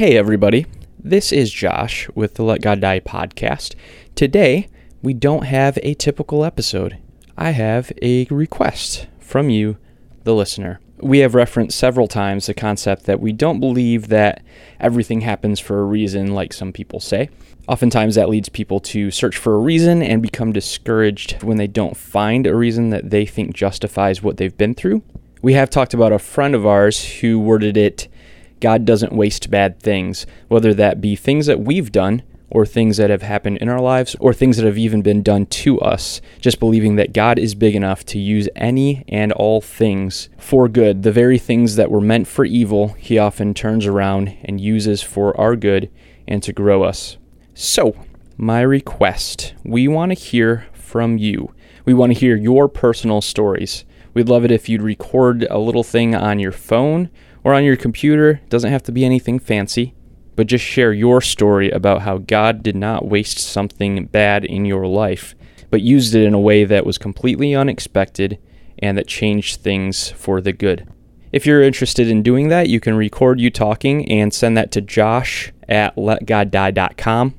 Hey, everybody. This is Josh with the Let God Die podcast. Today, we don't have a typical episode. I have a request from you, the listener. We have referenced several times the concept that we don't believe that everything happens for a reason, like some people say. Oftentimes, that leads people to search for a reason and become discouraged when they don't find a reason that they think justifies what they've been through. We have talked about a friend of ours who worded it God doesn't waste bad things, whether that be things that we've done or things that have happened in our lives or things that have even been done to us, just believing that God is big enough to use any and all things for good. The very things that were meant for evil, He often turns around and uses for our good and to grow us. So, my request we want to hear from you. We want to hear your personal stories. We'd love it if you'd record a little thing on your phone or on your computer. It doesn't have to be anything fancy, but just share your story about how God did not waste something bad in your life, but used it in a way that was completely unexpected and that changed things for the good. If you're interested in doing that, you can record you talking and send that to josh at letgoddie.com.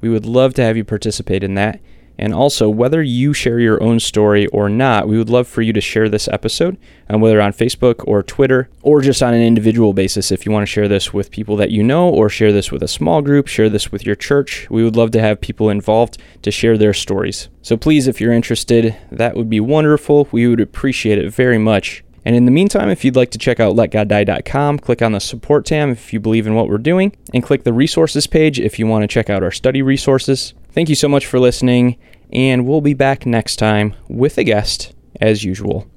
We would love to have you participate in that. And also, whether you share your own story or not, we would love for you to share this episode, um, whether on Facebook or Twitter, or just on an individual basis. If you want to share this with people that you know, or share this with a small group, share this with your church, we would love to have people involved to share their stories. So please, if you're interested, that would be wonderful. We would appreciate it very much. And in the meantime, if you'd like to check out letgoddie.com, click on the support tab if you believe in what we're doing, and click the resources page if you want to check out our study resources. Thank you so much for listening, and we'll be back next time with a guest as usual.